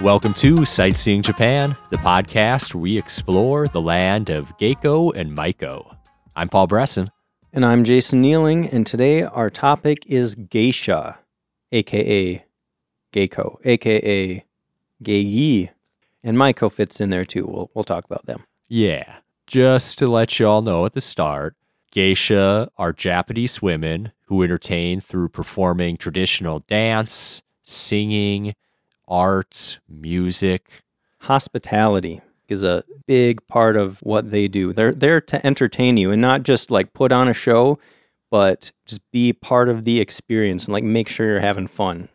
Welcome to Sightseeing Japan, the podcast where we explore the land of Geiko and Maiko. I'm Paul Bresson. And I'm Jason Nealing, and today our topic is geisha, aka Geiko, aka Geigi. And Maiko fits in there too. We'll, we'll talk about them. Yeah, just to let you all know at the start, geisha are Japanese women who entertain through performing traditional dance, singing, art, music. Hospitality is a big part of what they do. They're there to entertain you and not just like put on a show, but just be part of the experience and like make sure you're having fun.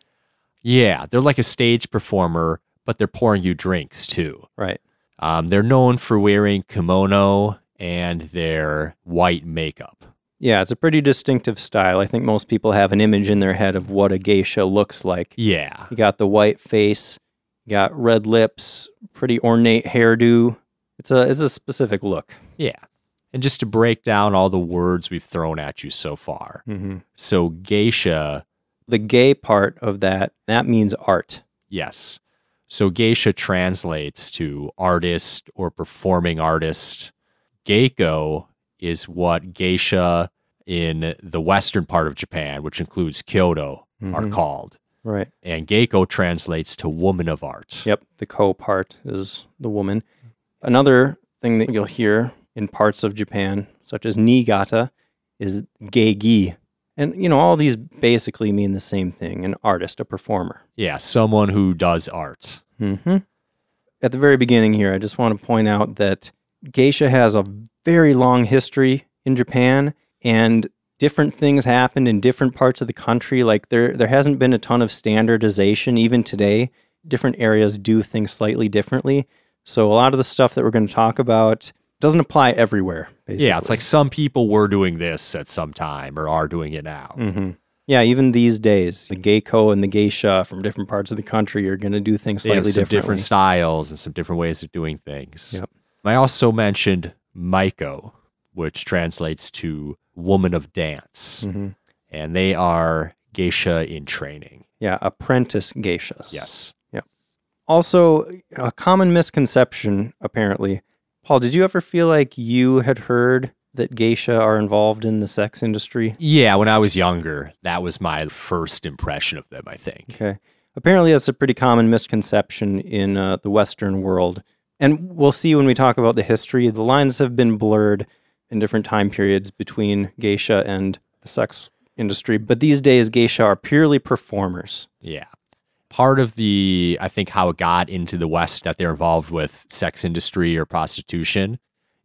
Yeah, they're like a stage performer, but they're pouring you drinks too. Right. Um, they're known for wearing kimono and their white makeup. Yeah, it's a pretty distinctive style. I think most people have an image in their head of what a geisha looks like. Yeah. You got the white face, you got red lips, pretty ornate hairdo. It's a it's a specific look. Yeah. And just to break down all the words we've thrown at you so far. Mm-hmm. So, geisha, The gei part of that that means art. yes. So, geisha translates to artist or performing artist. Geiko is what geisha in the western part of Japan, which includes Kyoto, are Mhm. called. Right. And geiko translates to woman of art. Yep. The ko part is the woman. Another thing that you'll hear in parts of Japan, such as Niigata, is geigi. And you know, all these basically mean the same thing: an artist, a performer. Yeah, someone who does art. hmm At the very beginning here, I just want to point out that geisha has a very long history in Japan, and different things happened in different parts of the country. Like there, there hasn't been a ton of standardization even today. Different areas do things slightly differently. So a lot of the stuff that we're going to talk about doesn't apply everywhere. Basically. Yeah, it's like some people were doing this at some time or are doing it now. hmm Yeah, even these days, the geiko and the geisha from different parts of the country are going to do things They have slightly some differently. different styles and some different ways of doing things. Yep. I also mentioned Maiko, which translates to woman of dance. Mhm. And they are geisha in training. Yeah, apprentice geishas. Yes. Yeah. Also, a common misconception, apparently. Paul, did you ever feel like you had heard that geisha are involved in the sex industry? Yeah, when I was younger, that was my first impression of them, I think. Okay. Apparently, that's a pretty common misconception in uh, the Western world. And we'll see when we talk about the history, the lines have been blurred in different time periods between geisha and the sex industry. But these days, geisha are purely performers. Yeah. Part of the, I think, how it got into the West that they're involved with sex industry or prostitution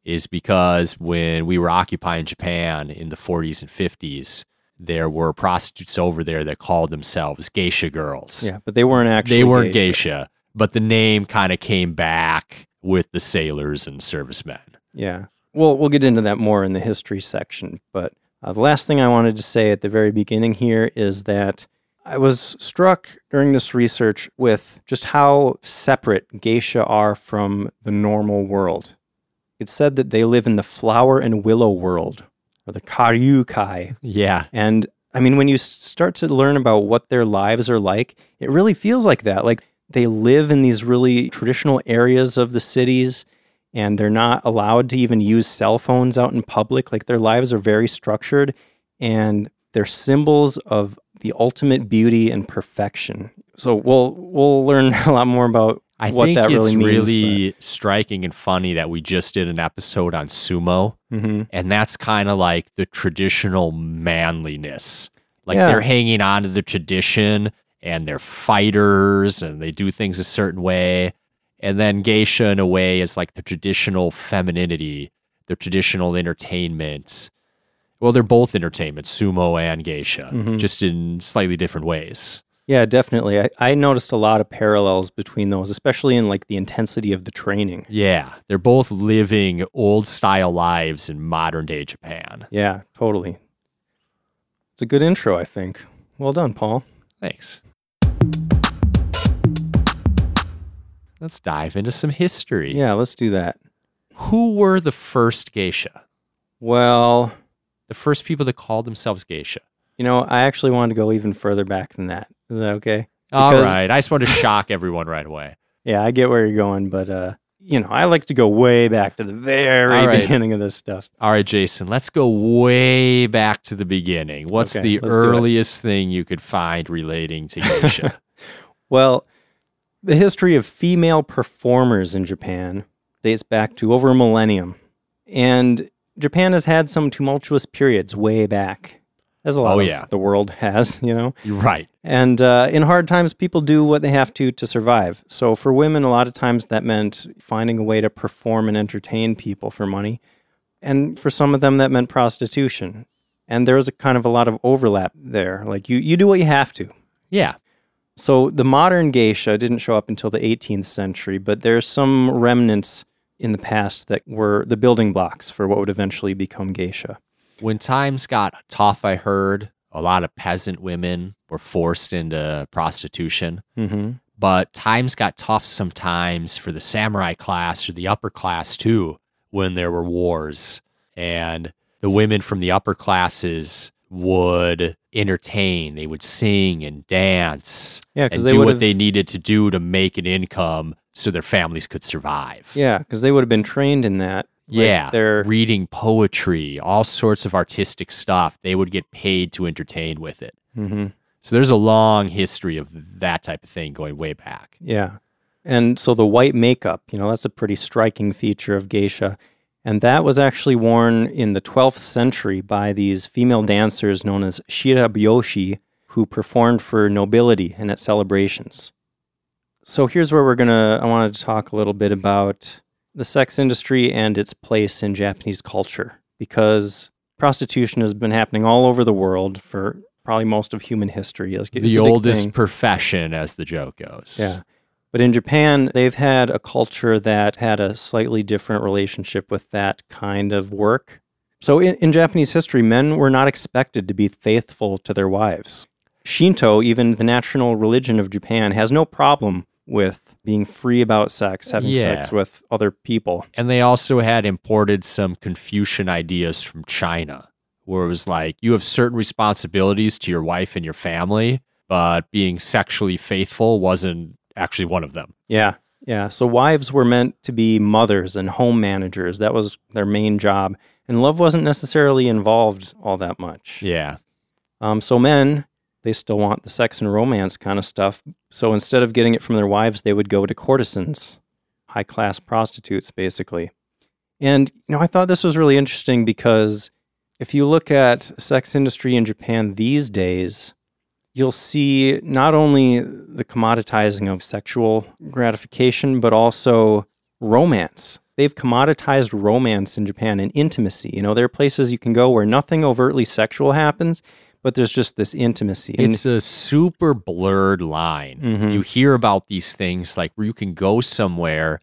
is because when we were occupying Japan in the 40s and 50s, there were prostitutes over there that called themselves geisha girls. Yeah, but they weren't actually. they weren't geisha, but the name kind of came back with the sailors and servicemen. Yeah. Well, we'll get into that more in the history section. But uh, the last thing I wanted to say at the very beginning here is that I was struck during this research with just how separate geisha are from the normal world. It's said that they live in the flower and willow world, or the karyukai. Yeah. And I mean, when you start to learn about what their lives are like, it really feels like that. Like they live in these really traditional areas of the cities and they're not allowed to even use cell phones out in public. Like their lives are very structured and they're symbols of the ultimate beauty and perfection. So we'll we'll learn a lot more about I what think that it's really means. really striking and funny that we just did an episode on sumo. Mhm. and that's kind of like the traditional manliness. Like Yeah. they're hanging on to the tradition and they're fighters and they do things a certain way. And then geisha, in a way, is like the traditional femininity, the traditional entertainment. Well, they're both entertainment, sumo and geisha, Mhm. just in slightly different ways. Yeah, definitely. I, I noticed a lot of parallels between those, especially in like the intensity of the training. Yeah, they're both living old style lives in modern day Japan. Yeah, totally. It's a good intro, I think. Well done, Paul. Thanks. Let's dive into some history. Yeah, let's do that. Who were the first geisha? Well, The first people that called themselves geisha. you know, I actually wanted to go even further back than that. Is that okay? All Because- right. I just wanted to shock everyone right away. Yeah, I get where you're going, but uh, you know, I like to go way back to the very All right. beginning of this stuff. All right, Jason, let's go way back to the beginning. What's Okay, the let's do it. earliest thing you could find relating to geisha? Well, the history of female performers in Japan dates back to over a millennium. And Japan has had some tumultuous periods way back. As a lot Oh, of yeah. the world has, you know. Right. And uh, in hard times, people do what they have to to survive. So for women, a lot of times that meant finding a way to perform and entertain people for money. And for some of them, that meant prostitution. And there was a kind of a lot of overlap there. Like you, you do what you have to. Yeah. So the modern geisha didn't show up until the 18th century, but there's some remnants in the past that were the building blocks for what would eventually become geisha. When times got tough, I heard a lot of peasant women were forced into prostitution. Mm-hmm. But times got tough sometimes for the samurai class or the upper class too when there were wars. And the women from the upper classes would entertain, they would sing and dance Yeah, because and they do what they needed to do to make an income so their families could survive. yeah, because they would have been trained in that. right Yeah, there. reading poetry, all sorts of artistic stuff. They would get paid to entertain with it. hmm So there's a long history of that type of thing going way back. Yeah. And so the white makeup, you know, that's a pretty striking feature of geisha. And that was actually worn in the 12th century by these female dancers known as shirabyoshi, who performed for nobility and at celebrations. So here's where we're going to, I wanted to talk a little bit about the sex industry and its place in Japanese culture, because prostitution has been happening all over the world for probably most of human history. It's- it's the oldest profession, as the joke goes. Yeah. But in Japan, they've had a culture that had a slightly different relationship with that kind of work. So in, in Japanese history, men were not expected to be faithful to their wives. Shinto, even the national religion of Japan, has no problem with being free about sex, having Yeah. sex with other people. And they also had imported some Confucian ideas from China, where it was like, you have certain responsibilities to your wife and your family, but being sexually faithful wasn't actually one of them. Yeah. Yeah. So wives were meant to be mothers and home managers. That was their main job. And love wasn't necessarily involved all that much. Yeah. Um, so men, they still want the sex and romance kind of stuff. So instead of getting it from their wives, they would go to courtesans, high class prostitutes, basically. And you know, I thought this was really interesting because if you look at sex industry in Japan these days, you'll see not only the commoditizing of sexual gratification, but also romance. They've commoditized romance in Japan and intimacy. You know, there are places you can go where nothing overtly sexual happens, but there's just this intimacy. And- It's a super blurred line. Mhm. You hear about these things like where you can go somewhere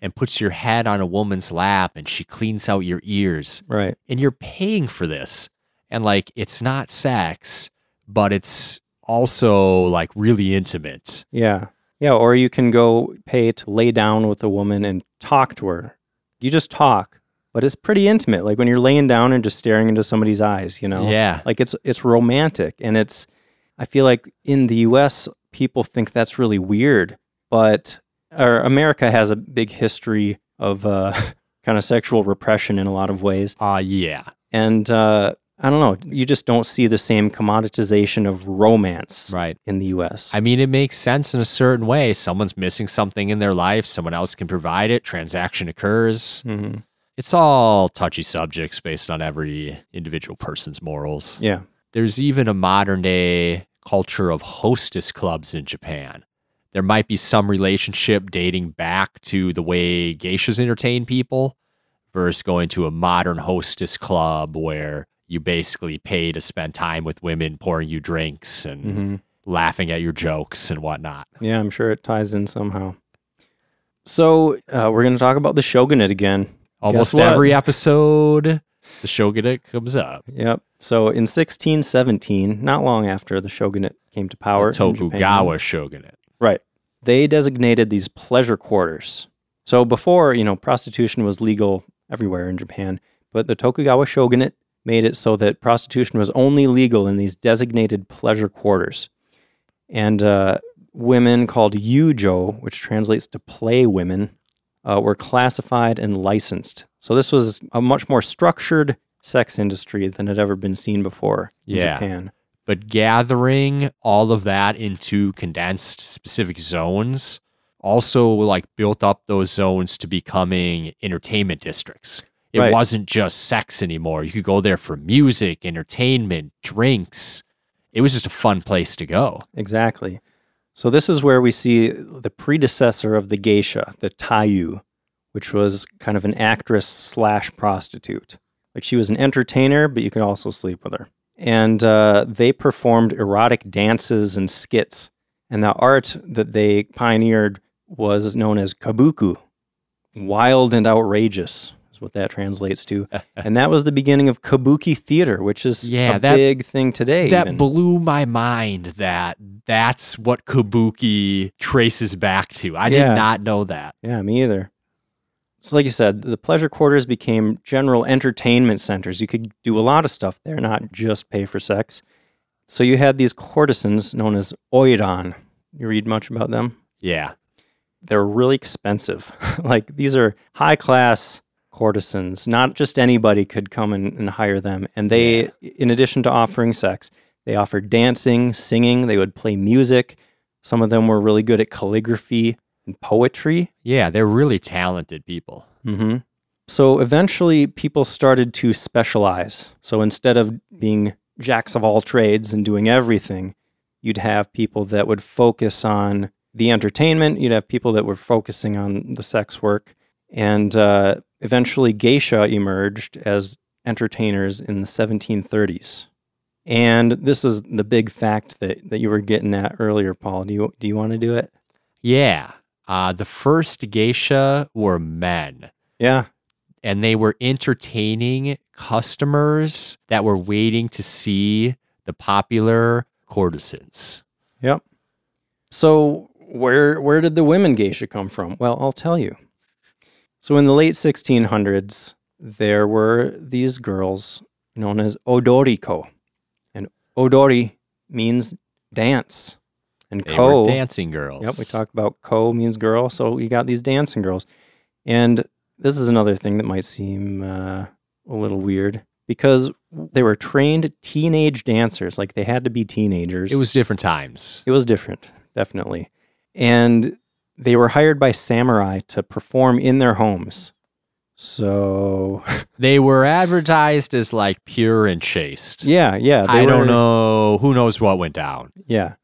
and puts your head on a woman's lap and she cleans out your ears right. and you're paying for this. And like it's not sex, but it's also like really intimate. Yeah. Yeah. Or you can go pay to lay down with a woman and talk to her. You just talk, but it's pretty intimate. Like when you're laying down and just staring into somebody's eyes, you know? Yeah. Like it's it's romantic and it's I feel like in the US people think that's really weird, but or America has a big history of uh kind of sexual repression in a lot of ways. Uh yeah. And uh I don't know, you just don't see the same commoditization of romance Right. in the US. I mean, it makes sense in a certain way. Someone's missing something in their life, someone else can provide it, transaction occurs. Mhm. It's all touchy subjects based on every individual person's morals. Yeah. There's even a modern day culture of hostess clubs in Japan. There might be some relationship dating back to the way geishas entertain people versus going to a modern hostess club where you basically pay to spend time with women pouring you drinks and Mhm. laughing at your jokes and whatnot. Yeah, I'm sure it ties in somehow. So uh, we're going to talk about the shogunate again. Almost every episode, the shogunate comes up. Yep. So in 1617, not long after the shogunate came to power, Japan- Tokugawa shogunate. right? They designated these pleasure quarters. So before, you know, prostitution was legal everywhere in Japan, but the Tokugawa shogunate made it so that prostitution was only legal in these designated pleasure quarters. And uh, women called yujo, which translates to play women, uh, were classified and licensed. So this was a much more structured sex industry than had ever been seen before in Yeah. Japan. but gathering all of that into condensed specific zones also like built up those zones to becoming entertainment districts. It Right. wasn't just sex anymore. You could go there for music, entertainment, drinks. It was just a fun place to go. Exactly. So this is where we see the predecessor of the geisha, the tayu, which was kind of an actress slash prostitute. Like she was an entertainer, but you could also sleep with her. And uh, they performed erotic dances and skits. And the art that they pioneered was known as kabuku, wild and outrageous what that translates to. and that was the beginning of kabuki theater, which is Yeah, a that- big thing today. that even. blew my mind that that's what kabuki traces back to. I Yeah. did not know that. Yeah, me either. So, like you said, the pleasure quarters became general entertainment centers. You could do a lot of stuff there, not just pay for sex. So, you had these courtesans known as oiran. You read much about them? Yeah. They're really expensive. like, these are high class courtesans. Not just anybody could come and, and hire them. And they, in addition to offering sex, they offered dancing, singing, they would play music. Some of them were really good at calligraphy and poetry. Yeah, they're really talented people. hmm So eventually, people started to specialize. So instead of being jacks of all trades and doing everything, you'd have people that would focus on the entertainment. You'd have people that were focusing on the sex work. And uh, eventually, geisha emerged as entertainers in the 1730s. And this is the big fact that, that you were getting at earlier, Paul. Do you, do you want to do it? Yeah. Uh, the first geisha were men, Yeah. and they were entertaining customers that were waiting to see the popular courtesans. Yep. So where where did the women geisha come from? Well, I'll tell you. So in the late 1600s, there were these girls known as odoriko, and odori means dance, and They ko. were dancing girls. Yep, we talked about ko means girl, so you got these dancing girls, and this is another thing that might seem uh, a little weird because they were trained teenage dancers, like they had to be teenagers. It was different times. It was different, definitely. And they were hired by samurai to perform in their homes. So, They were advertised as like pure and chaste. yeah, yeah. they I don't know. Who knows what went down? Yeah.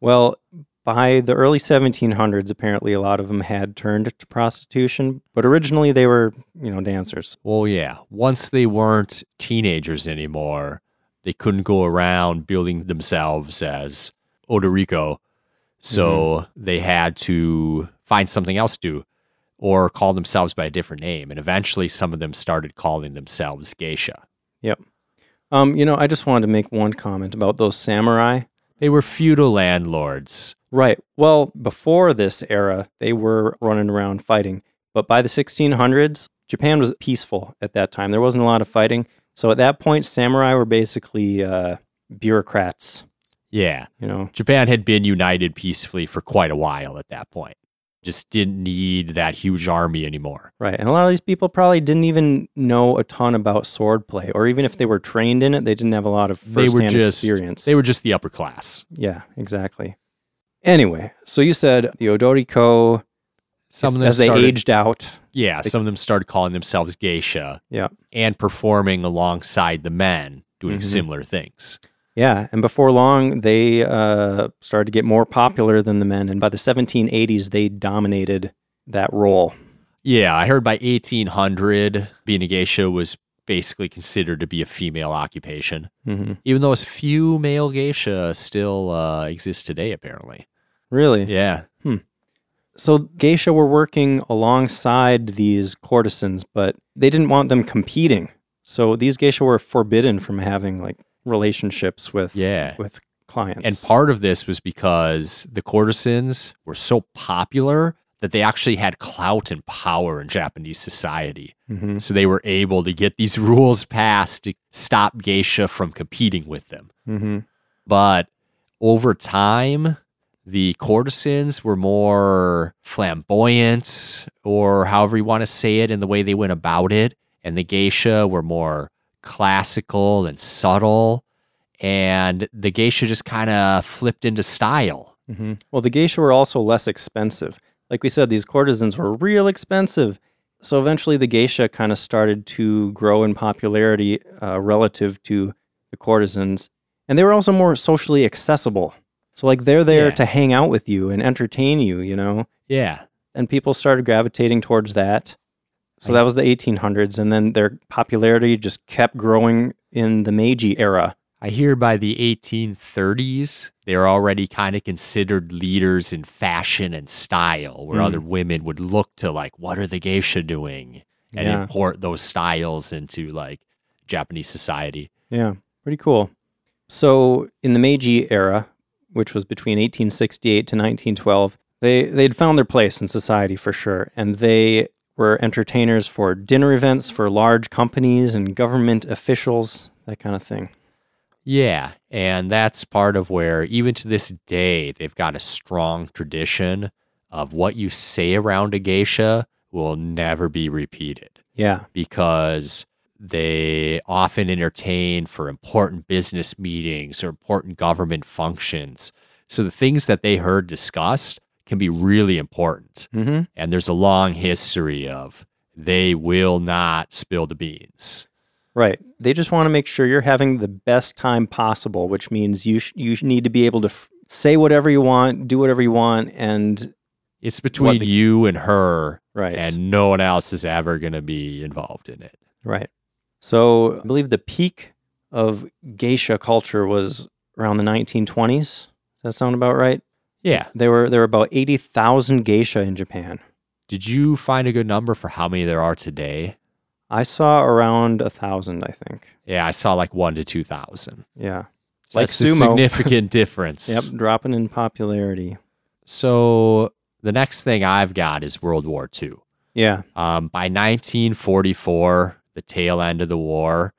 Well, by the early 1700s, apparently a lot of them had turned to prostitution, but originally they were, you know, dancers. Well, yeah. Once they weren't teenagers anymore, they couldn't go around building themselves as Odoriko. So they had to find something else to do or call themselves by a different name. And eventually some of them started calling themselves geisha. Yep. Um, you know, I just wanted to make one comment about those samurai. They were feudal landlords. Right. Well, before this era, they were running around fighting. But by the 1600s, Japan was peaceful at that time. There wasn't a lot of fighting. So at that point, samurai were basically uh, bureaucrats, Yeah. you know? Japan had been united peacefully for quite a while at that point. Just didn't need that huge army anymore. Right. And a lot of these people probably didn't even know a ton about swordplay, or even if they were trained in it, they didn't have a lot of They were just- experience. They were just the upper class. Yeah, exactly. Anyway, so you said the Odoriko, Some of them as they aged out. Yeah, some of them started calling themselves geisha. Yeah. And performing alongside the men doing Mhm. similar things. Yeah, and before long, they uh, started to get more popular than the men, and by the 1780s, they dominated that role. Yeah, I heard by 1800, being a geisha was basically considered to be a female occupation, hmm even though as few male geisha still uh, exist today, apparently. Really? Yeah. So geisha were working alongside these courtesans, but they didn't want them competing. So these geisha were forbidden from having like relationships with Yeah. with clients. And part of this was because the courtesans were so popular that they actually had clout and power in Japanese society. hmm So they were able to get these rules passed to stop geisha from competing with them. hmm But over time, The courtesans were more flamboyant, or however you want to say it, in the way they went about it. And the geisha were more classical and subtle. And the geisha just kind of flipped into style. hmm Well, the geisha were also less expensive. Like we said, these courtesans were real expensive. So eventually, the geisha kind of started to grow in popularity uh, relative to the courtesans. And they were also more socially accessible. So, like, they're there Yeah. to hang out with you and entertain you, you know? Yeah. And people started gravitating towards that. So, that was the 1800s. And then their popularity just kept growing in the Meiji era. I hear by the 1830s, they're already kind of considered leaders in fashion and style, where Mm. other women would look to, like, what are the geisha doing? And Yeah. import those styles into, like, Japanese society. Yeah, pretty cool. So in the Meiji era, which was between 1868 to 1912, they they'd found their place in society for sure, and they were entertainers for dinner events for large companies and government officials, that kind of thing. Yeah. And that's part of where, even to this day, they've got a strong tradition of what you say around a geisha will never be repeated. Yeah, because they often entertain for important business meetings or important government functions. So the things that they heard discussed can be really important. hmm And there's a long history of they will not spill the beans. right. They just want to make sure you're having the best time possible, which means you sh- you need to be able to f- say whatever you want, do whatever you want, and It's between the- you and her, right. and no one else is ever going to be involved in it. Right. So I believe the peak of geisha culture was around the 1920s. Does that sound about right? Yeah. There were there were about 80,000 geisha in Japan. Did you find a good number for how many there are today? I saw around a thousand, I think. Yeah, I saw like one to 2,000. Yeah. So Like that's a sumo. significant difference. Yep. Dropping in popularity. So the next thing I've got is World War II. Yeah. Um, by 1944, the tail end of the war,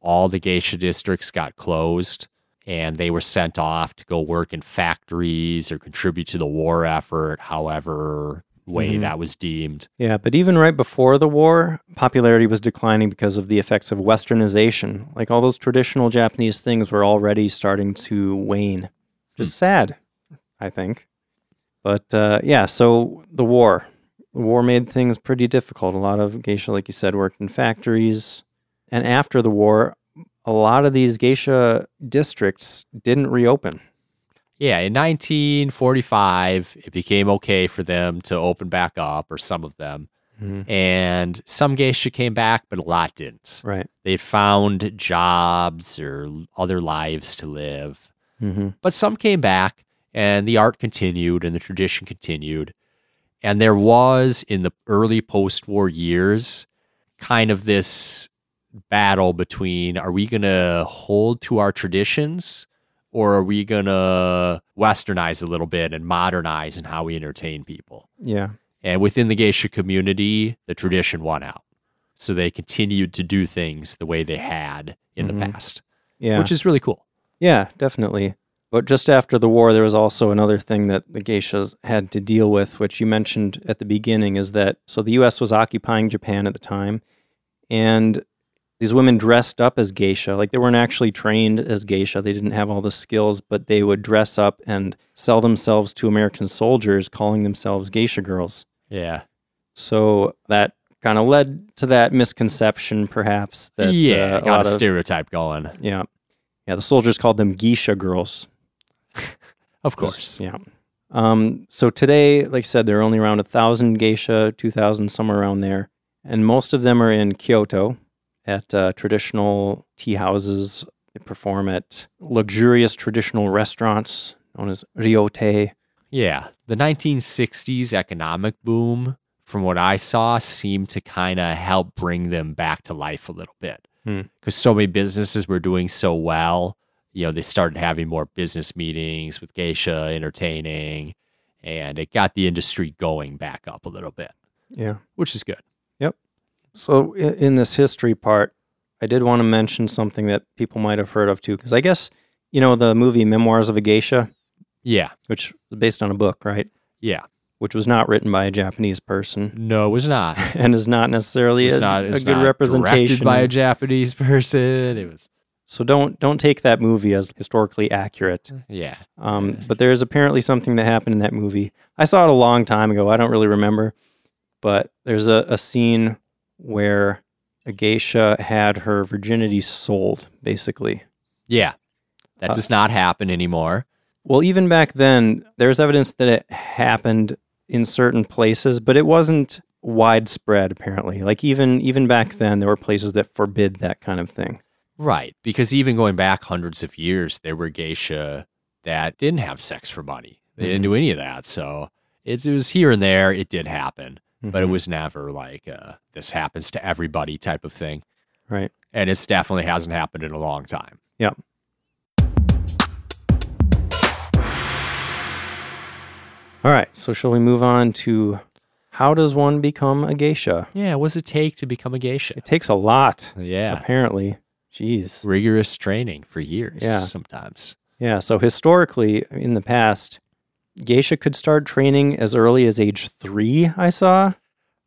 all the geisha districts got closed and they were sent off to go work in factories or contribute to the war effort, however way Mhm. that was deemed. Yeah. But even right before the war, popularity was declining because of the effects of westernization. Like all those traditional Japanese things were already starting to wane. Just is sad, I think. But uh, yeah, so the war. The war made things pretty difficult. A lot of geisha, like you said, worked in factories. And after the war, a lot of these geisha districts didn't reopen. Yeah, in 1945, it became okay for them to open back up, or some of them. And some geisha came back, but a lot didn't. Right. They found jobs or other lives to live. hmm But some came back and the art continued and the tradition continued. And there was in the early post war years kind of this battle between are we going to hold to our traditions or are we going to westernize a little bit and modernize in how we entertain people? Yeah. And within the geisha community, the tradition won out. So they continued to do things the way they had in Mhm. the past, Yeah. which is really cool. Yeah, definitely. But just after the war, there was also another thing that the geishas had to deal with, which you mentioned at the beginning, is that so the U.S. was occupying Japan at the time, and these women dressed up as geisha. Like they weren't actually trained as geisha, they didn't have all the skills, but they would dress up and sell themselves to American soldiers, calling themselves geisha girls. Yeah. So that kind of led to that misconception, perhaps. That yeah, uh, a got lot a of- stereotype going. yeah, yeah. The soldiers called them geisha girls. Of course. Yeah. Um, so today, like I said, there are only around a thousand geisha, two thousand somewhere around there, and most of them are in Kyoto at uh, traditional tea houses. They perform at luxurious traditional restaurants known as ryotei. Yeah. The 1960s economic boom, from what I saw, seemed to kind of help bring them back to life a little bit. Hmm. Because so many businesses were doing so well. You know, they started having more business meetings with geisha entertaining, and it got the industry going back up a little bit, Yeah. which is good. So in, in this history part, I did want to mention something that people might have heard of too, because I guess you know the movie Memoirs of a Geisha. Yeah. which is based on a book, right? Yeah. Which was not written by a Japanese person No, it was not. and is not necessarily It's a, not, a good not representation. by a Japanese person. It was, so don't don't take that movie as historically accurate. yeah. Um, but there is apparently something that happened in that movie. I saw it a long time ago. I don't really remember, but there's a, a scene where a geisha had her virginity sold, basically. Yeah. That Uh, does not happen anymore. Well, even back then, there's evidence that it happened in certain places, but it wasn't widespread. Apparently, like even even back then, there were places that forbid that kind of thing. Right. Because even going back hundreds of years, there were geisha that didn't have sex for money. They didn't Mhm. do any of that. So it's, it was here and there. It did happen, but it Mhm. was never like uh, this happens to everybody type of thing. right. And it's definitely hasn't happened in a long time. Yep. All right. So, shall we move on to how does one become a geisha? Yeah. What does it take to become a geisha? It takes a lot, Yeah. apparently. Jeez. Rigorous training for years Yeah. sometimes. Yeah. So, historically, in the past, geisha could start training as early as age three, I saw.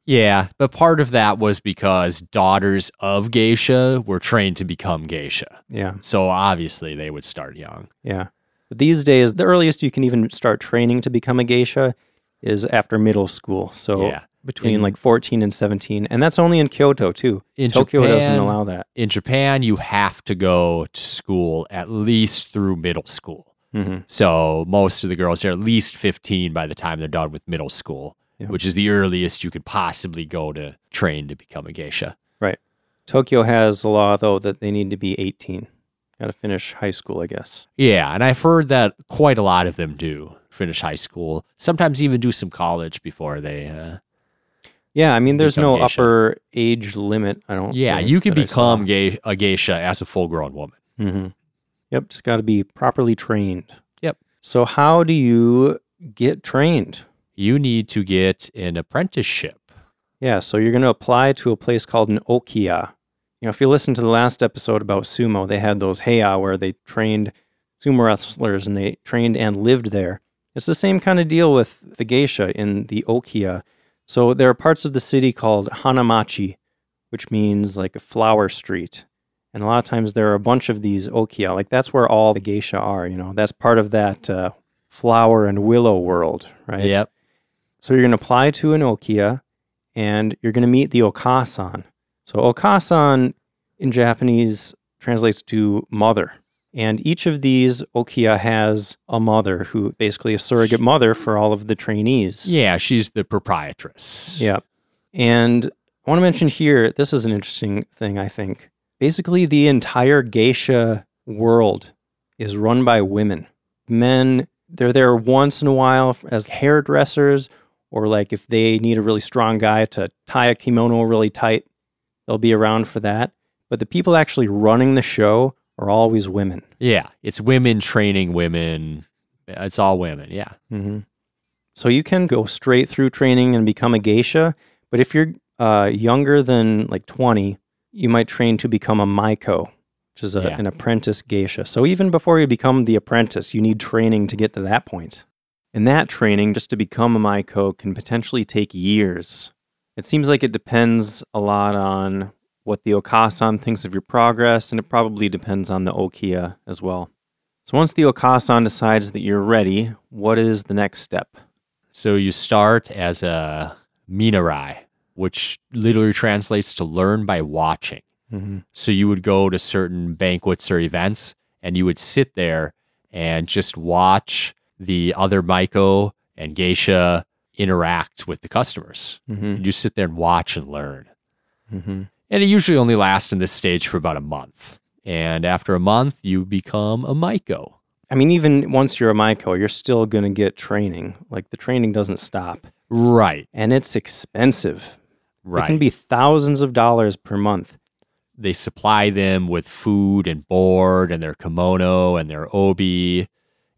Yeah, but part of that was because daughters of geisha were trained to become geisha. Yeah. So obviously they would start young. Yeah. But these days, the earliest you can even start training to become a geisha is after middle school. So, Yeah. between In- like 14 and 17. And that's only in Kyoto, too. In Tokyo doesn't allow that. In Japan, you have to go to school at least through middle school. Hmm So most of the girls are at least 15 by the time they're done with middle school, Yeah. which is the earliest you could possibly go to train to become a geisha. Right. Tokyo has a law, though, that they need to be 18. Got to finish high school, I guess. Yeah, and I've heard that quite a lot of them do finish high school, sometimes even do some college before they. Uh, Yeah, I mean, there's no geisha. upper age limit. I don't. yeah, you can that I saw. become gay, a geisha as a full grown woman. Mhm. Yep, just got to be properly trained. Yep. So, how do you get trained? You need to get an apprenticeship. Yeah, so you're going to apply to a place called an Okia. You know, if you listen to the last episode about sumo, they had those heya where they trained sumo wrestlers and they trained and lived there. It's the same kind of deal with the geisha in the Okia. So there are parts of the city called Hanamachi, which means like a flower street. And a lot of times there are a bunch of these Okia. Like that's where all the geisha are, you know, that's part of that uh, flower and willow world, right? Yep. So you're going to apply to an Okia and you're going to meet the Okasan. So Okasan in Japanese translates to mother. And each of these Okia has a mother who basically a surrogate mother for all of the trainees. Yeah, she's the proprietress. Yep. And I want to mention here this is an interesting thing, I think. Basically, the entire geisha world is run by women. Men, they're there once in a while as hairdressers, or like if they need a really strong guy to tie a kimono really tight, they'll be around for that. But the people actually running the show are always women. Yeah, it's women training women. It's all women. Yeah. hmm So you can go straight through training and become a geisha, but if you're uh, younger than like 20, you might train to become a maiko, which is a, Yeah. an apprentice geisha. So even before you become the apprentice, you need training to get to that point. And that training, just to become a maiko, can potentially take years. It seems like it depends a lot on what the okasan thinks of your progress, and it probably depends on the okia as well. So once the okasan decides that you're ready, what is the next step? So you start as a minarai, which literally translates to learn by watching. Mm-hmm. So you would go to certain banquets or events and you would sit there and just watch the other Maiko and geisha interact with the customers. Mm-hmm. You just sit there and watch and learn. Mm-hmm. And it usually only lasts in this stage for about a month. And after a month, you become a Maiko. I mean, even once you're a Maiko, you're still going to get training. Like the training doesn't stop. Right. And it's expensive. Right. It can be thousands of dollars per month. they supply them with food and board and their kimono and their obi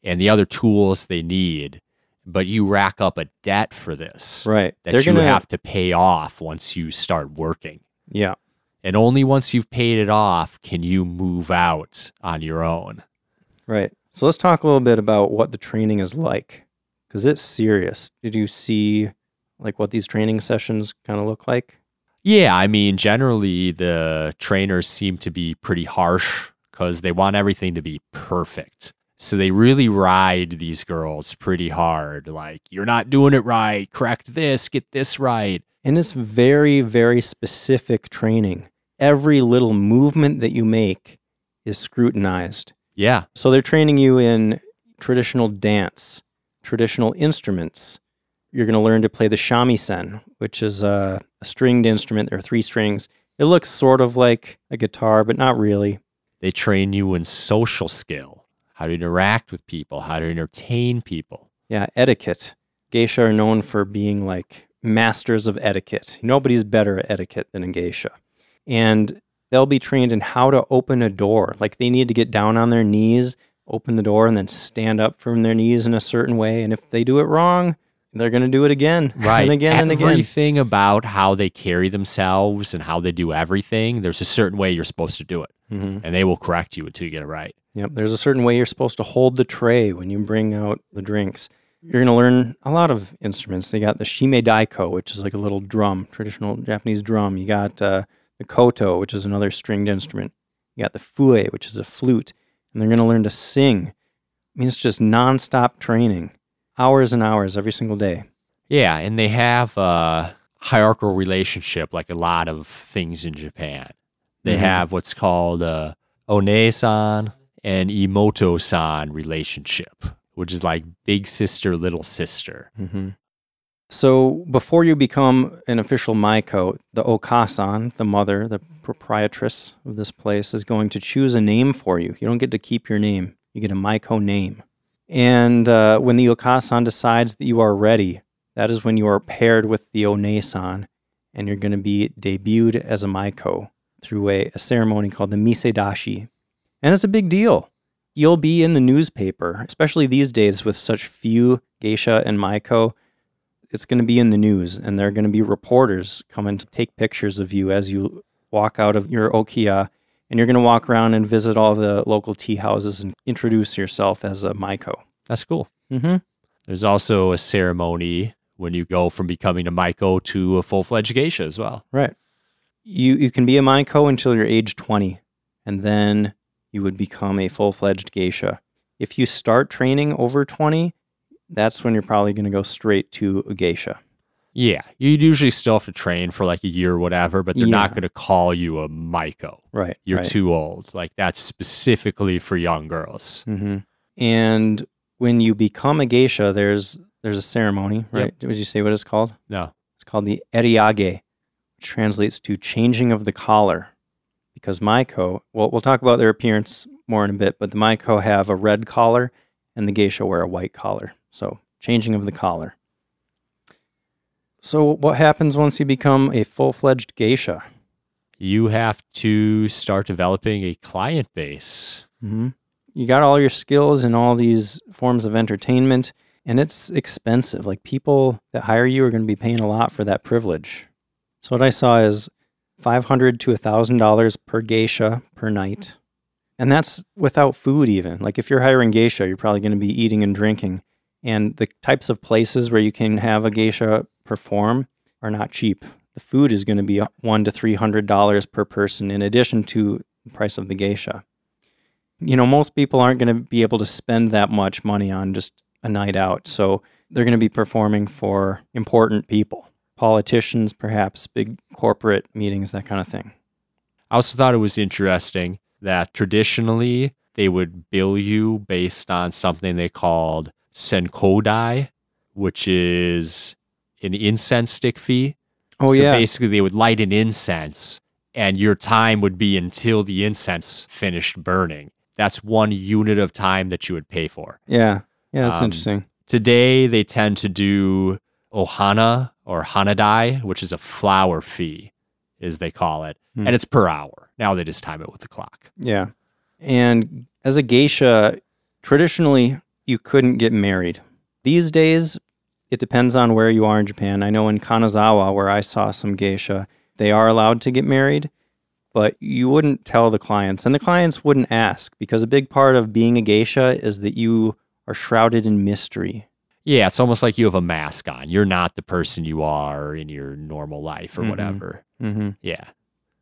and the other tools they need. But you rack up a debt for this Right. that They're you gonna have to pay off once you start working. Yeah. And only once you've paid it off can you move out on your own. Right. So let's talk a little bit about what the training is like because it's serious. Did you see like what these training sessions kind of look like? Yeah, I mean, generally the trainers seem to be pretty harsh because they want everything to be perfect. So they really ride these girls pretty hard. Like, you're not doing it right. Correct this, get this right. And it's very, very specific training. Every little movement that you make is scrutinized. Yeah. So they're training you in traditional dance, traditional instruments. You're going to learn to play the shamisen, which is a, a stringed instrument. There are three strings. It looks sort of like a guitar, but not really. They train you in social skill, how to interact with people, how to entertain people. Yeah, etiquette. Geisha are known for being like masters of etiquette. Nobody's better at etiquette than a geisha. And they'll be trained in how to open a door. Like they need to get down on their knees, open the door, and then stand up from their knees in a certain way. And if they do it wrong, they're going to do it again Right. and again and again. Everything about how they carry themselves and how they do everything, there's a certain way you're supposed to do it. Mhm. And they will correct you until you get it right. Yep. There's a certain way you're supposed to hold the tray when you bring out the drinks. You're going to learn a lot of instruments. They got the shime daiko, which is like a little drum, traditional Japanese drum. You got uh, the koto, which is another stringed instrument. You got the fue, which is a flute. And they're going to learn to sing. I mean, it's just nonstop training, hours and hours every single day. Yeah, and they have a hierarchical relationship like a lot of things in Japan. They Mhm. have what's called a one-san and imoto-san relationship, which is like big sister, little sister. hmm So before you become an official Maiko, the Okasan, the mother, the proprietress of this place, is going to choose a name for you. You don't get to keep your name. You get a Maiko name. And uh, when the Okasan decides that you are ready, that is when you are paired with the One-san, and you're going to be debuted as a Maiko through a, a ceremony called the Misedashi. And it's a big deal. You'll be in the newspaper, especially these days with such few geisha and Maiko it's going to be in the news and there are going to be reporters coming to take pictures of you as you walk out of your okia and you're going to walk around and visit all the local tea houses and introduce yourself as a maiko That's cool. mm-hmm. There's also a ceremony when you go from becoming a Maiko to a full-fledged geisha as well. right you you can be a maiko until you're age 20 and then you would become a full-fledged geisha if you start training over 20 that's when you're probably going to go straight to a geisha Yeah, you'd usually still have to train for like a year or whatever, but they're not going to call you a Maiko. right You're right. too old. Like that's specifically for young girls. hmm And when you become a geisha, there's there's a ceremony, right? Would you say what it's called? No. It's called the eriage, which translates to changing of the collar. Because Maiko, well, we'll talk about their appearance more in a bit, but the Maiko have a red collar and the geisha wear a white collar. So, changing of the collar. So, what happens once you become a full fledged geisha? You have to start developing a client base. hmm You got all your skills in all these forms of entertainment, and it's expensive. Like people that hire you are going to be paying a lot for that privilege. So what I saw is 500 to thousand dollars per geisha per night, and that's without food. Even like if you're hiring geisha, you're probably going to be eating and drinking, and the types of places where you can have a geisha perform are not cheap. The food is going to be one to three hundred dollars per person, in addition to the price of the geisha you know, most people aren't going to be able to spend that much money on just a night out. So they're going to be performing for important people, politicians, perhaps big corporate meetings, that kind of thing. I also thought it was interesting that traditionally they would bill you based on something they called senkodai, which is an incense stick fee. Oh, yeah. so yeah. basically they would light an incense and your time would be until the incense finished burning. That's one unit of time that you would pay for. Yeah. Yeah, that's Um, interesting. Today they tend to do ohana or hanadai, which is a flower fee, as they call it, Hmm. and it's per hour. Now they just time it with the clock. Yeah. And as a geisha, traditionally, you couldn't get married. These days, it depends on where you are in Japan. I know in Kanazawa, where I saw some geisha, they are allowed to get married, but you wouldn't tell the clients, and the clients wouldn't ask because a big part of being a geisha is that you are shrouded in mystery. Yeah, it's almost like you have a mask on. You're not the person you are in your normal life or Mhm. whatever. Mm-hmm. Yeah.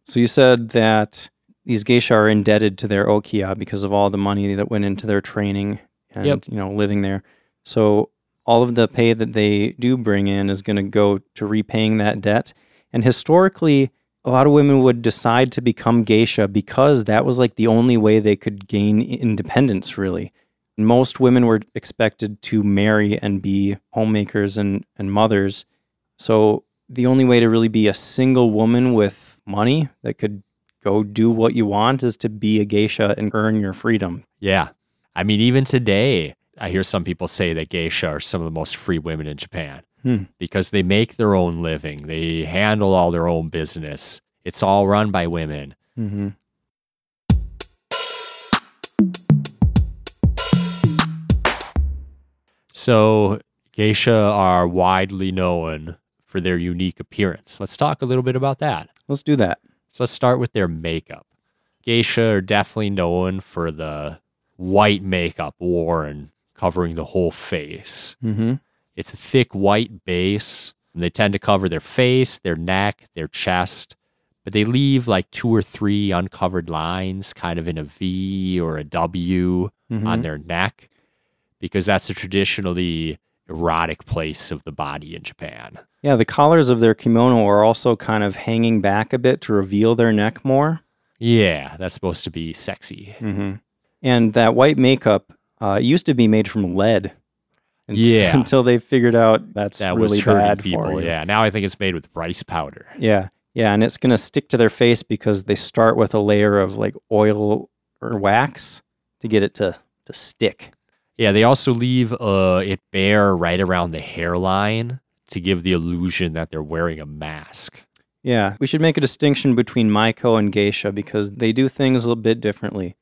So you said that these geisha are indebted to their okia because of all the money that went into their training and Yep. you know living there. So all of the pay that they do bring in is going to go to repaying that debt. And historically, a lot of women would decide to become geisha because that was like the only way they could gain independence really. Most women were expected to marry and be homemakers and, and mothers. So the only way to really be a single woman with money that could go do what you want is to be a geisha and earn your freedom. Yeah. I mean, even today, I hear some people say that geisha are some of the most free women in Japan Hmm. because they make their own living, they handle all their own business. It's all run by women. Mm-hmm. So, geisha are widely known for their unique appearance. Let's talk a little bit about that. Let's do that. So, let's start with their makeup. Geisha are definitely known for the white makeup worn covering the whole face. Mm-hmm. It's a thick white base, and they tend to cover their face, their neck, their chest, but they leave like two or three uncovered lines, kind of in a V or a W Mm-hmm. on their neck, because that's a traditionally erotic place of the body in Japan. Yeah, the collars of their kimono are also kind of hanging back a bit to reveal their neck more. Yeah, that's supposed to be sexy. Mm-hmm. And that white makeup uh, it used to be made from lead. unt- Yeah. Until they figured out that's That really bad people. for you. Yeah, now I think it's made with rice powder. Yeah. Yeah. And it's going to stick to their face because they start with a layer of like oil or wax to get it to, to stick. Yeah, they also leave uh, it bare right around the hairline to give the illusion that they're wearing a mask. Yeah. We should make a distinction between Maiko and Geisha because they do things a little bit differently.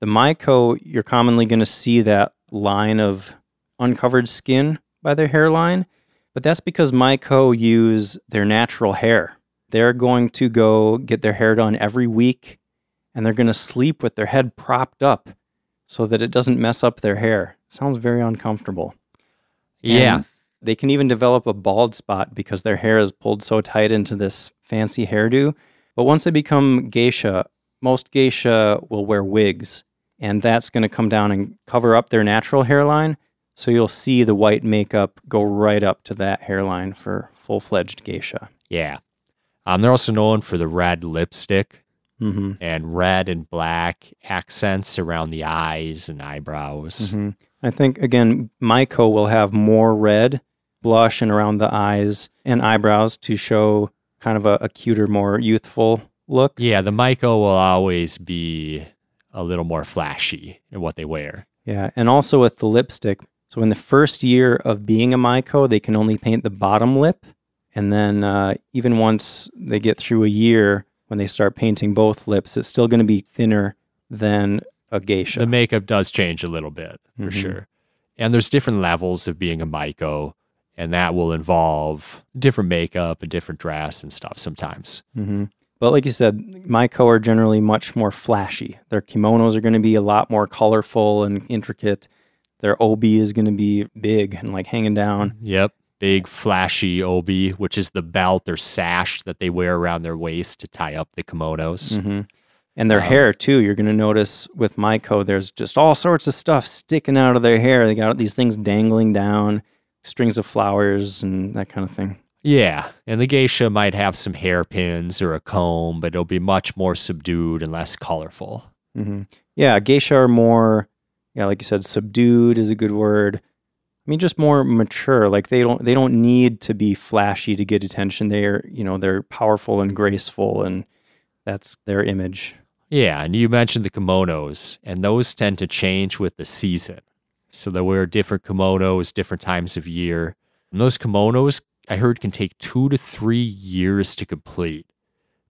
The Maiko, you're commonly going to see that line of uncovered skin by their hairline, but that's because Maiko use their natural hair. They're going to go get their hair done every week and they're going to sleep with their head propped up so that it doesn't mess up their hair. Sounds very uncomfortable. Yeah, And they can even develop a bald spot because their hair is pulled so tight into this fancy hairdo. But once they become geisha, most geisha will wear wigs, and that's going to come down and cover up their natural hairline. So you'll see the white makeup go right up to that hairline for full fledged geisha. yeah. Um, they're also known for the red lipstick hmm and red and black accents around the eyes and eyebrows. hmm I think, again, Maiko will have more red blush and around the eyes and eyebrows to show kind of a, a cuter, more youthful look. Yeah, the Maiko will always be a little more flashy in what they wear. Yeah, and also with the lipstick. So in the first year of being a Maiko, they can only paint the bottom lip, and then uh, even once they get through a year, when they start painting both lips, it's still going to be thinner than a geisha. The makeup does change a little bit for Mhm. sure. And there's different levels of being a Maiko, and that will involve different makeup and different dress and stuff sometimes. hmm But like you said, Maiko are generally much more flashy. Their kimonos are going to be a lot more colorful and intricate. Their obi is going to be big and like hanging down. Yep. Big flashy obi, which is the belt or sash that they wear around their waist to tie up the kimonos. hmm And their Um, hair too. You're going to notice with Maiko, there's just all sorts of stuff sticking out of their hair. They got these things dangling down, strings of flowers and that kind of thing. Yeah. And the geisha might have some hairpins or a comb, but it'll be much more subdued and less colorful. hmm Yeah, geisha are more, yeah, like you said, subdued is a good word. I mean, just more mature. Like they don't they don't need to be flashy to get attention. They're you know they're powerful and graceful, and that's their image. Yeah, and you mentioned the kimonos, and those tend to change with the season. So they wear different kimonos different times of year. And those kimonos, I heard, can take two to three years to complete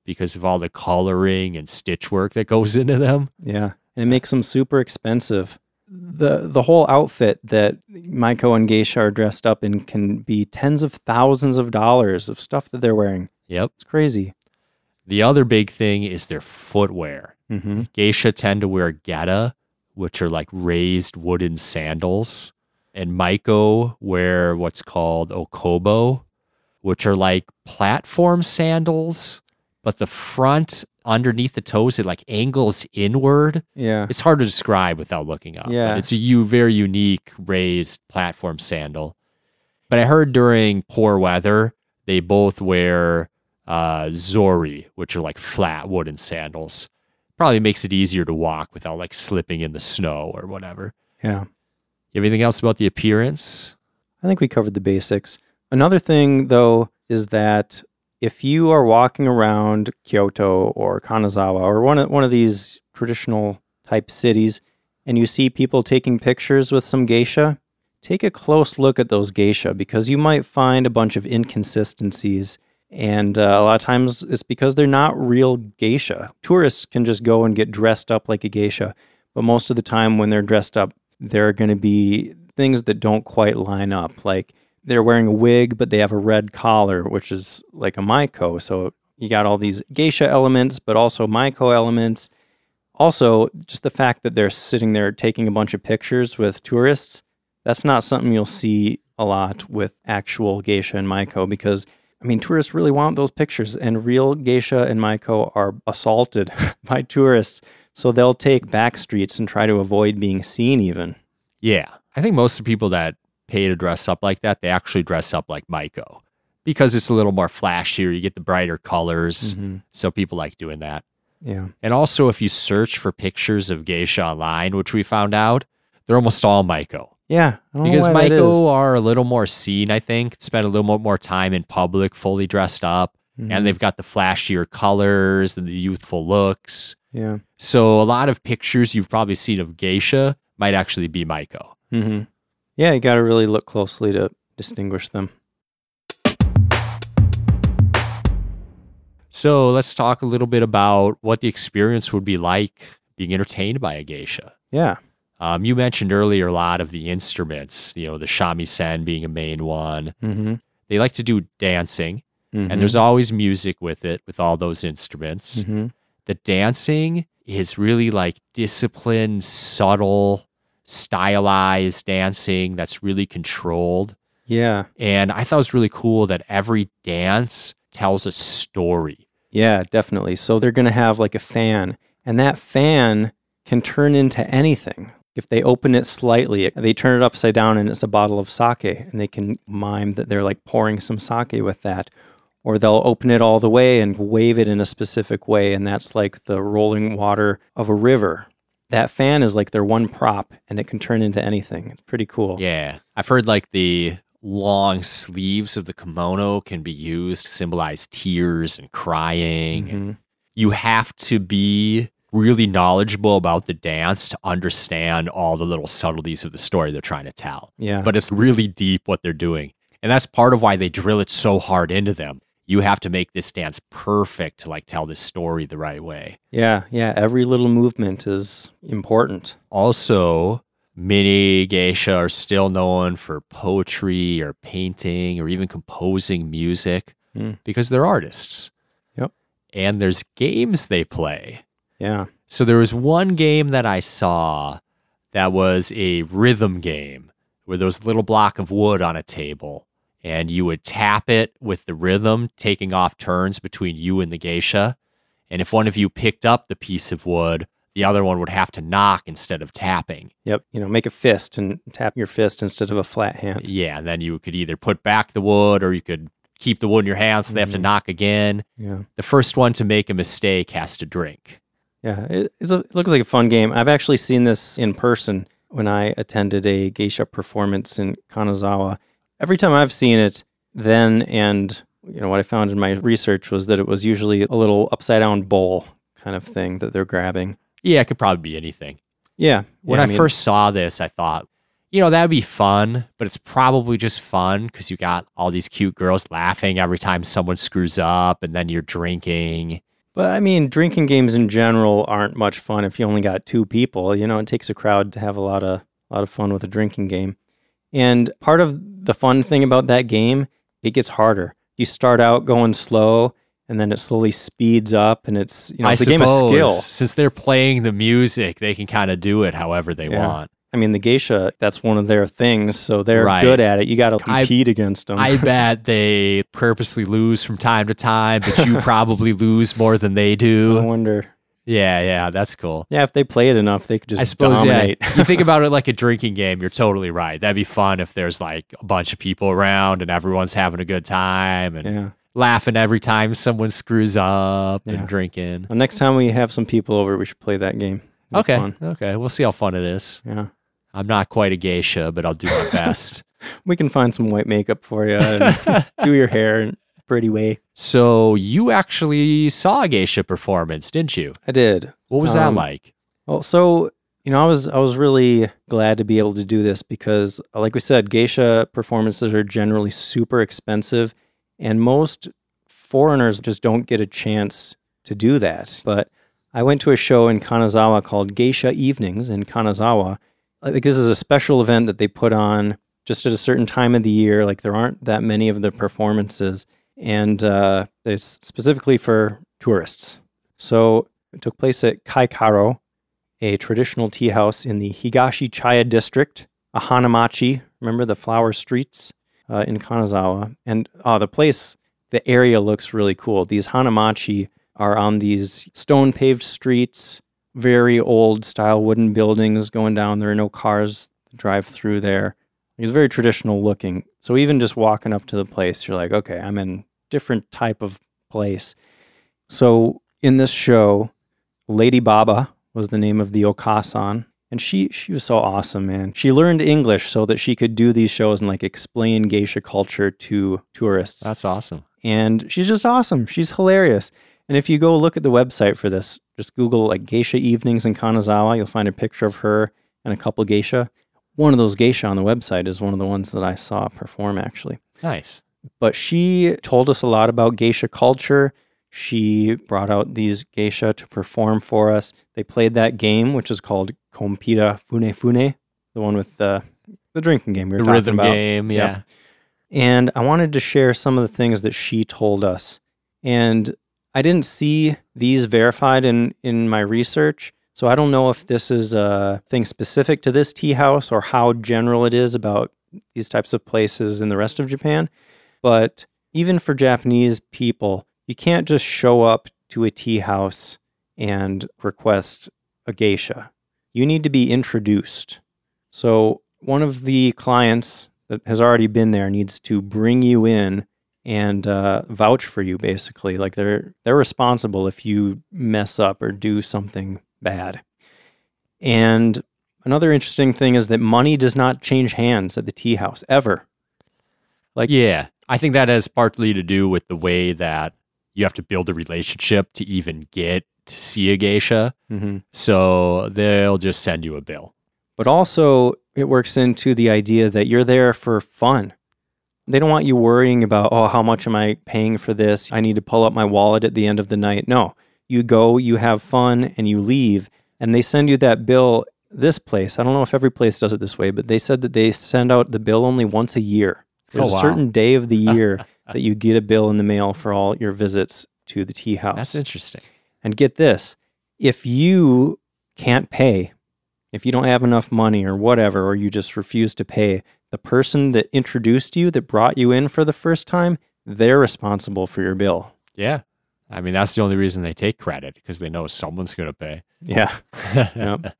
because of all the coloring and stitch work that goes into them. Yeah, and it makes them super expensive. the The whole outfit that Maiko and Geisha are dressed up in can be tens of thousands of dollars of stuff that they're wearing. Yep. It's crazy. The other big thing is their footwear. Mm-hmm. Geisha tend to wear geta, which are like raised wooden sandals. And Maiko wear what's called okobo, which are like platform sandals, but the front underneath the toes, it like angles inward. Yeah. It's hard to describe without looking up. but Yeah. It's a u- very unique raised platform sandal. But I heard during poor weather, they both wear uh, Zori, which are like flat wooden sandals. Probably makes it easier to walk without like slipping in the snow or whatever. Yeah. You have anything else about the appearance? I think we covered the basics. Another thing, though, is that if you are walking around Kyoto or Kanazawa or one of, one of these traditional type cities and you see people taking pictures with some geisha, take a close look at those geisha because you might find a bunch of inconsistencies. And uh, a lot of times it's because they're not real geisha. Tourists can just go and get dressed up like a geisha, but most of the time when they're dressed up, there are going to be things that don't quite line up. Like they're wearing a wig, but they have a red collar, which is like a Maiko. So you got all these geisha elements, but also Maiko elements. Also, just the fact that they're sitting there taking a bunch of pictures with tourists, that's not something you'll see a lot with actual geisha and Maiko because, I mean, tourists really want those pictures, and real geisha and Maiko are assaulted by tourists. So they'll take back streets and try to avoid being seen, even. Yeah. I think most of the people that pay to dress up like that, they actually dress up like Maiko because it's a little more flashier. You get the brighter colors. Mm-hmm. So people like doing that. Yeah. And also, if you search for pictures of geisha online, which we found out, they're almost all Maiko. Yeah. I don't know Because Maiko are a little more seen, I think, spend a little more, time in public, fully dressed up. Mhm. And they've got the flashier colors and the youthful looks. Yeah. So a lot of pictures you've probably seen of geisha might actually be Maiko. hmm Yeah, you got to really look closely to distinguish them. So let's talk a little bit about what the experience would be like being entertained by a geisha. Yeah. Um, you mentioned earlier a lot of the instruments, you know, the shamisen being a main one. Mm-hmm. They like to do dancing, and there's always music with it, with all those instruments. hmm The dancing is really like disciplined, subtle, stylized dancing that's really controlled. Yeah. And I thought it was really cool that every dance tells a story. Yeah, definitely. So they're going to have like a fan, and that fan can turn into anything. If they open it slightly, they turn it upside down and it's a bottle of sake, and they can mime that they're like pouring some sake with that. Or they'll open it all the way and wave it in a specific way, and that's like the rolling water of a river. That fan is like their one prop, and it can turn into anything. It's pretty cool. Yeah. I've heard like the long sleeves of the kimono can be used to symbolize tears and crying. and Mhm. You have to be really knowledgeable about the dance to understand all the little subtleties of the story they're trying to tell. Yeah. But it's really deep what they're doing. And that's part of why they drill it so hard into them. You have to make this dance perfect to like tell this story the right way. yeah, yeah. Every little movement is important. Also, many geisha are still known for poetry or painting or even composing music Mm. because they're artists. Yep. And there's games they play. Yeah. So there was one game that I saw that was a rhythm game where there was a little block of wood on a table and you would tap it with the rhythm, taking off turns between you and the geisha. And if one of you picked up the piece of wood, the other one would have to knock instead of tapping. Yep. You know, make a fist and tap your fist instead of a flat hand. Yeah, and then you could either put back the wood or you could keep the wood in your hand so they have to Mhm. knock again. Yeah. The first one to make a mistake has to drink. Yeah. It, a, it looks like a fun game. I've actually seen this in person when I attended a geisha performance in Kanazawa. Every time I've seen it, then and you know what I found in my research was that it was usually a little upside down bowl kind of thing that they're grabbing. Yeah, it could probably be anything. Yeah. When yeah, I, mean, first saw this, I thought, you know, that'd be fun, but it's probably just fun because you got all these cute girls laughing every time someone screws up and then you're drinking. But I mean, drinking games in general aren't much fun if you only got two people. You know, it takes a crowd to have a lot of a lot of fun with a drinking game. And part of the fun thing about that game, it gets harder. You start out going slow, and then it slowly speeds up, and it's you know it's a game of skill. Since they're playing the music, they can kind of do it however they Yeah. want. I mean, the geisha that's one of their things, so they're Right. good at it. You got to I- compete against them. I bet they purposely lose from time to time, but you probably lose more than they do. I wonder. Yeah, yeah, that's cool. Yeah, if they play it enough, they could just I suppose, dominate. yeah. you think about it like a drinking game, you're totally right. That'd be fun if there's like a bunch of people around and everyone's having a good time and yeah. laughing every time someone screws up Yeah. and drinking. Well, next time we have some people over, we should play that game. Okay. fun. Okay. We'll see how fun it is. Yeah. I'm not quite a geisha, but I'll do my best. We can find some white makeup for you and do your hair in a pretty way. so you actually saw a geisha performance, didn't you? I did. What was that Um, like? Well, so you know, I was I was really glad to be able to do this because, like we said, geisha performances are generally super expensive, and most foreigners just don't get a chance to do that. But I went to a show in Kanazawa called Geisha Evenings in Kanazawa. I think this is a special event that they put on just at a certain time of the year. Like there aren't that many of the performances, and uh, it's specifically for tourists. So it took place at Kaikaro, a traditional tea house in the Higashi Chaya district, a Hanamachi. Remember the flower streets uh, in Kanazawa? And uh, the place, the area looks really cool. These Hanamachi are on these stone paved streets, very old style wooden buildings going down. There are no cars drive through there. It's very traditional looking. So even just walking up to the place, you're like, okay, I'm in different type of place. So in this show, Lady Baba was the name of the Okasan. And she she was so awesome, man. She learned English so that she could do these shows and like explain geisha culture to tourists. That's awesome. and she's just awesome. She's hilarious. And if you go look at the website for this, just Google like geisha evenings in Kanazawa, you'll find a picture of her and a couple geisha. One of those geisha on the website is one of the ones that I saw perform actually Nice. but she told us a lot about geisha culture. She brought out these geisha to perform for us. They played that game, which is called Kompira Fune Fune, the one with the the drinking game we were The rhythm about. game. Yeah. Yep. And I wanted to share some of the things that she told us. And I didn't see these verified in in my research. So I don't know if this is a thing specific to this tea house or how general it is about these types of places in the rest of Japan. But even for Japanese people, you can't just show up to a tea house and request a geisha. You need to be introduced. So one of the clients that has already been there needs to bring you in and uh, vouch for you basically like they're they're responsible if you mess up or do something bad and another interesting thing is that money does not change hands at the tea house ever Like- yeah, I think that has partly to do with the way that you have to build a relationship to even get to see a geisha. mm-hmm. So they'll just send you a bill. but also it works into the idea that you're there for fun. They don't want you worrying about, oh, how much am I paying for this? I need to pull up my wallet at the end of the night. No, you go, you have fun, and you leave, and they send you that bill. This place, I don't know if every place does it this way, but they said that they send out the bill only once a year. There's Oh, wow. a certain day of the year that you get a bill in the mail for all your visits to the tea house. That's interesting. And get this if you can't pay, if you don't have enough money or whatever, or you just refuse to pay, the person that introduced you, that brought you in for the first time, they're responsible for your bill. Yeah. I mean, that's the only reason they take credit because they know someone's going to pay. Yeah. Yep.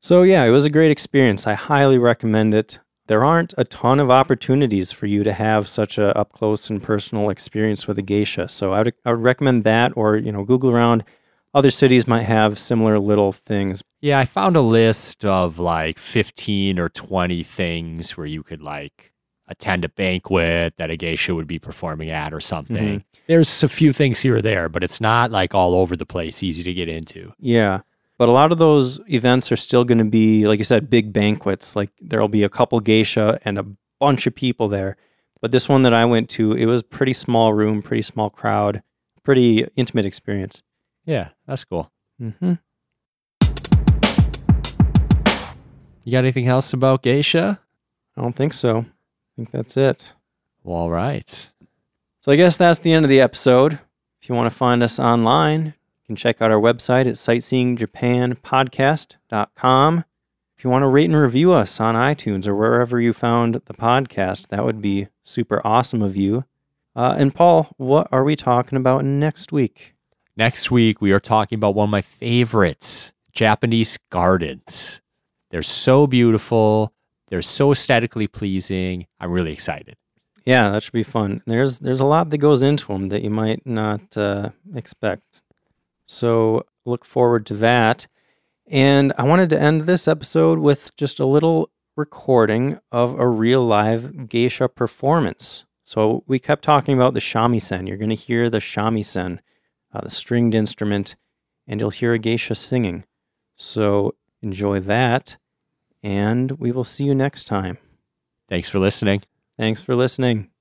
So, yeah, it was a great experience. I highly recommend it. There aren't a ton of opportunities for you to have such a up close and personal experience with a geisha. So, I would, I would recommend that or, you know, Google around. Other cities might have similar little things. Yeah, I found a list of like 15 or 20 things where you could like attend a banquet that a geisha would be performing at or something. There's a few things here or there, but it's not like all over the place, easy to get into. Yeah. But a lot of those events are still going to be, like you said, big banquets. Like there'll be a couple geisha and a bunch of people there. But this one that I went to, it was pretty small room, pretty small crowd, pretty intimate experience. Yeah, that's cool. Mm-hmm. You got anything else about geisha? I don't think so. I think that's it. Well, all right. So I guess that's the end of the episode. If you want to find us online, you can check out our website at sightseeingjapanpodcast.com. If you want to rate and review us on iTunes or wherever you found the podcast, that would be super awesome of you. Uh, and Paul, what are we talking about next week? Next week, we are talking about one of my favorites Japanese gardens. They're so beautiful, they're so aesthetically pleasing. I'm really excited. Yeah, that should be fun. There's there's a lot that goes into them that you might not uh, expect. So look forward to that. And I wanted to end this episode with just a little recording of a real live geisha performance. So we kept talking about the shamisen. You're going to hear the shamisen, uh, the stringed instrument, and you'll hear a geisha singing. So enjoy that, and we will see you next time. Thanks for listening. Thanks for listening.